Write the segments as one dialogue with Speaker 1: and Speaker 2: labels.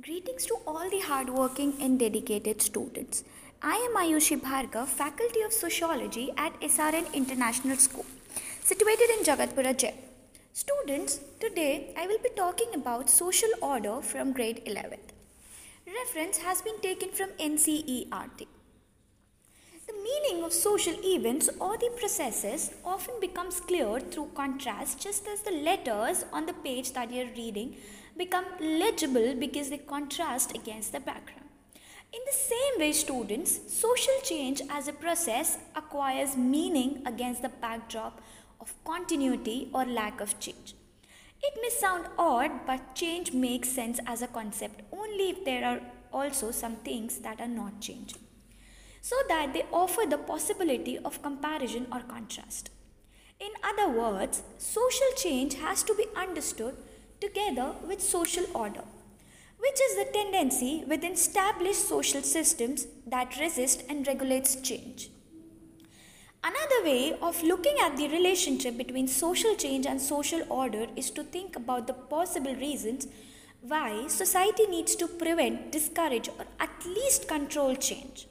Speaker 1: Greetings to all the hardworking and dedicated students. I am Ayushi Bhargav, Faculty of Sociology at SRN International School, situated in Jagatpura, Jaipur. Students, today I will be talking about social order from grade 11th. Reference has been taken from NCERT. The meaning of social events or the processes often becomes clear through contrast, just as the letters on the page that you're reading become legible because they contrast against the background. In the same way, students, social change as a process acquires meaning against the backdrop of continuity or lack of change. It may sound odd, but change makes sense as a concept only if there are also some things that are not changing, so that they offer the possibility of comparison or contrast. In other words, social change has to be understood together with social order, which is the tendency within established social systems that resist and regulates change. Another way of looking at the relationship between social change and social order is to think about the possible reasons why society needs to prevent, discourage, or at least control change.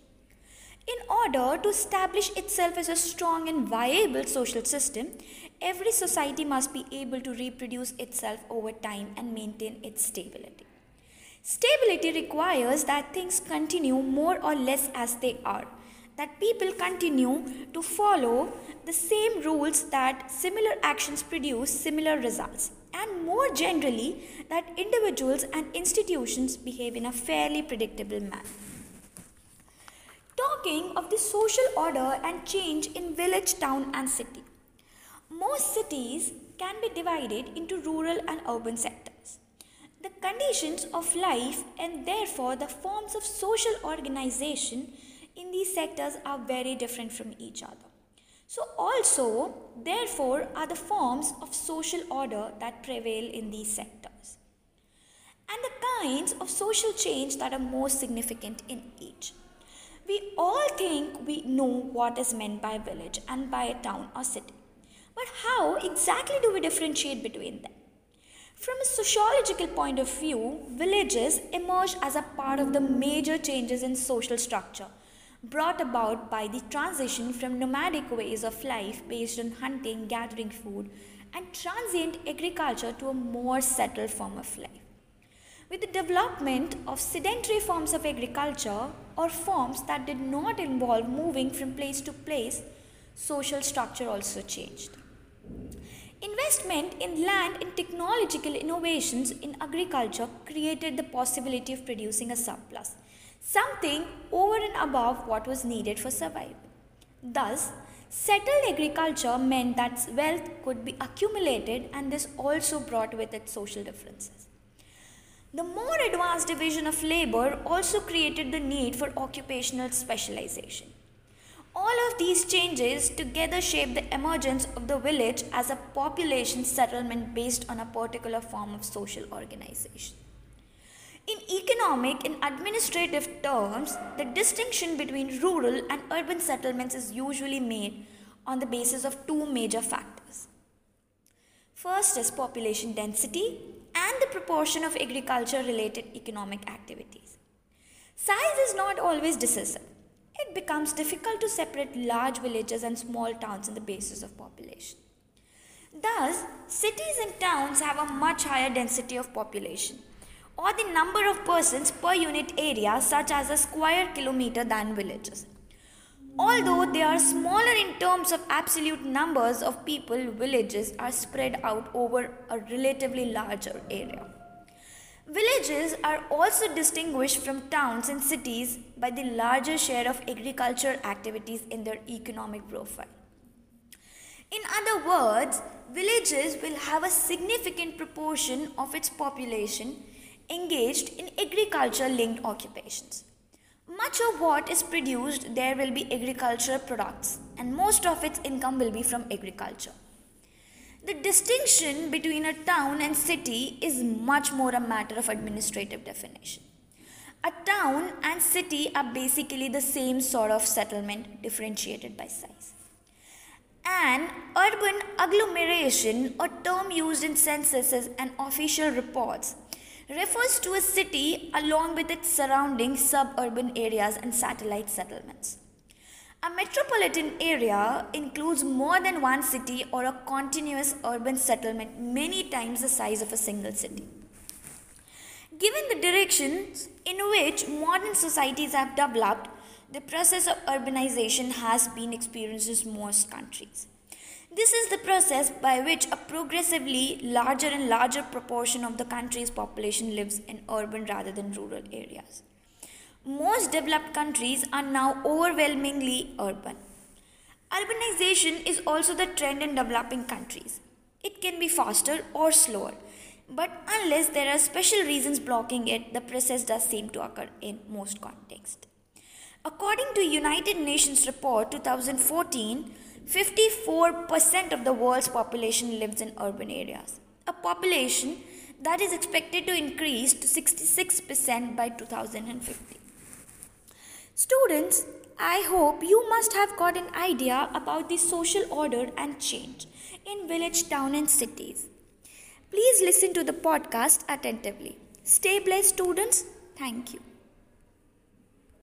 Speaker 1: In order to establish itself as a strong and viable social system, every society must be able to reproduce itself over time and maintain its stability. Stability requires that things continue more or less as they are, that people continue to follow the same rules, that similar actions produce similar results, and more generally, that individuals and institutions behave in a fairly predictable manner. Of the social order and change in village, town, and city. Most cities can be divided into rural and urban sectors. The conditions of life and therefore the forms of social organization in these sectors are very different from each other. So, also, therefore, are the forms of social order that prevail in these sectors and the kinds of social change that are most significant in each. We all think we know what is meant by village and by a town or city. But how exactly do we differentiate between them? From a sociological point of view, villages emerge as a part of the major changes in social structure brought about by the transition from nomadic ways of life based on hunting, gathering food, and transient agriculture to a more settled form of life. With the development of sedentary forms of agriculture or forms that did not involve moving from place to place, social structure also changed. Investment in land and technological innovations in agriculture created the possibility of producing a surplus, something over and above what was needed for survival. Thus, settled agriculture meant that wealth could be accumulated, and this also brought with it social differences. The more advanced division of labor also created the need for occupational specialization. All of these changes together shaped the emergence of the village as a population settlement based on a particular form of social organization. In economic and administrative terms, the distinction between rural and urban settlements is usually made on the basis of two major factors. First is population density and the proportion of agriculture related economic activities. Size is not always decisive it becomes difficult to separate large villages and small towns on the basis of population. Thus, cities and towns have a much higher density of population or the number of persons per unit area such as a square kilometer than villages. Although they are smaller in terms of absolute numbers of people, villages are spread out over a relatively larger area. Villages are also distinguished from towns and cities by the larger share of agricultural activities in their economic profile. In other words, villages will have a significant proportion of its population engaged in agriculture linked occupations. Much of what is produced there will be agricultural products, and most of its income will be from agriculture. The distinction between a town and city is much more a matter of administrative definition. A town and city are basically the same sort of settlement differentiated by size. An urban agglomeration, a term used in censuses and official reports, refers to a city along with its surrounding suburban areas and satellite settlements. A metropolitan area includes more than one city or a continuous urban settlement many times the size of a single city. Given the directions in which modern societies have developed, the process of urbanization has been experienced in most countries. This is the process by which a progressively larger and larger proportion of the country's population lives in urban rather than rural areas. Most developed countries are now overwhelmingly urban. Urbanization is also the trend in developing countries. It can be faster or slower, but unless there are special reasons blocking it, the process does seem to occur in most contexts. According to United Nations report 2014, 54% of the world's population lives in urban areas. A population that is expected to increase to 66% by 2050. Students, I hope you must have got an idea about the social order and change in village, town, and cities. Please listen to the podcast attentively. Stay blessed, students. Thank you.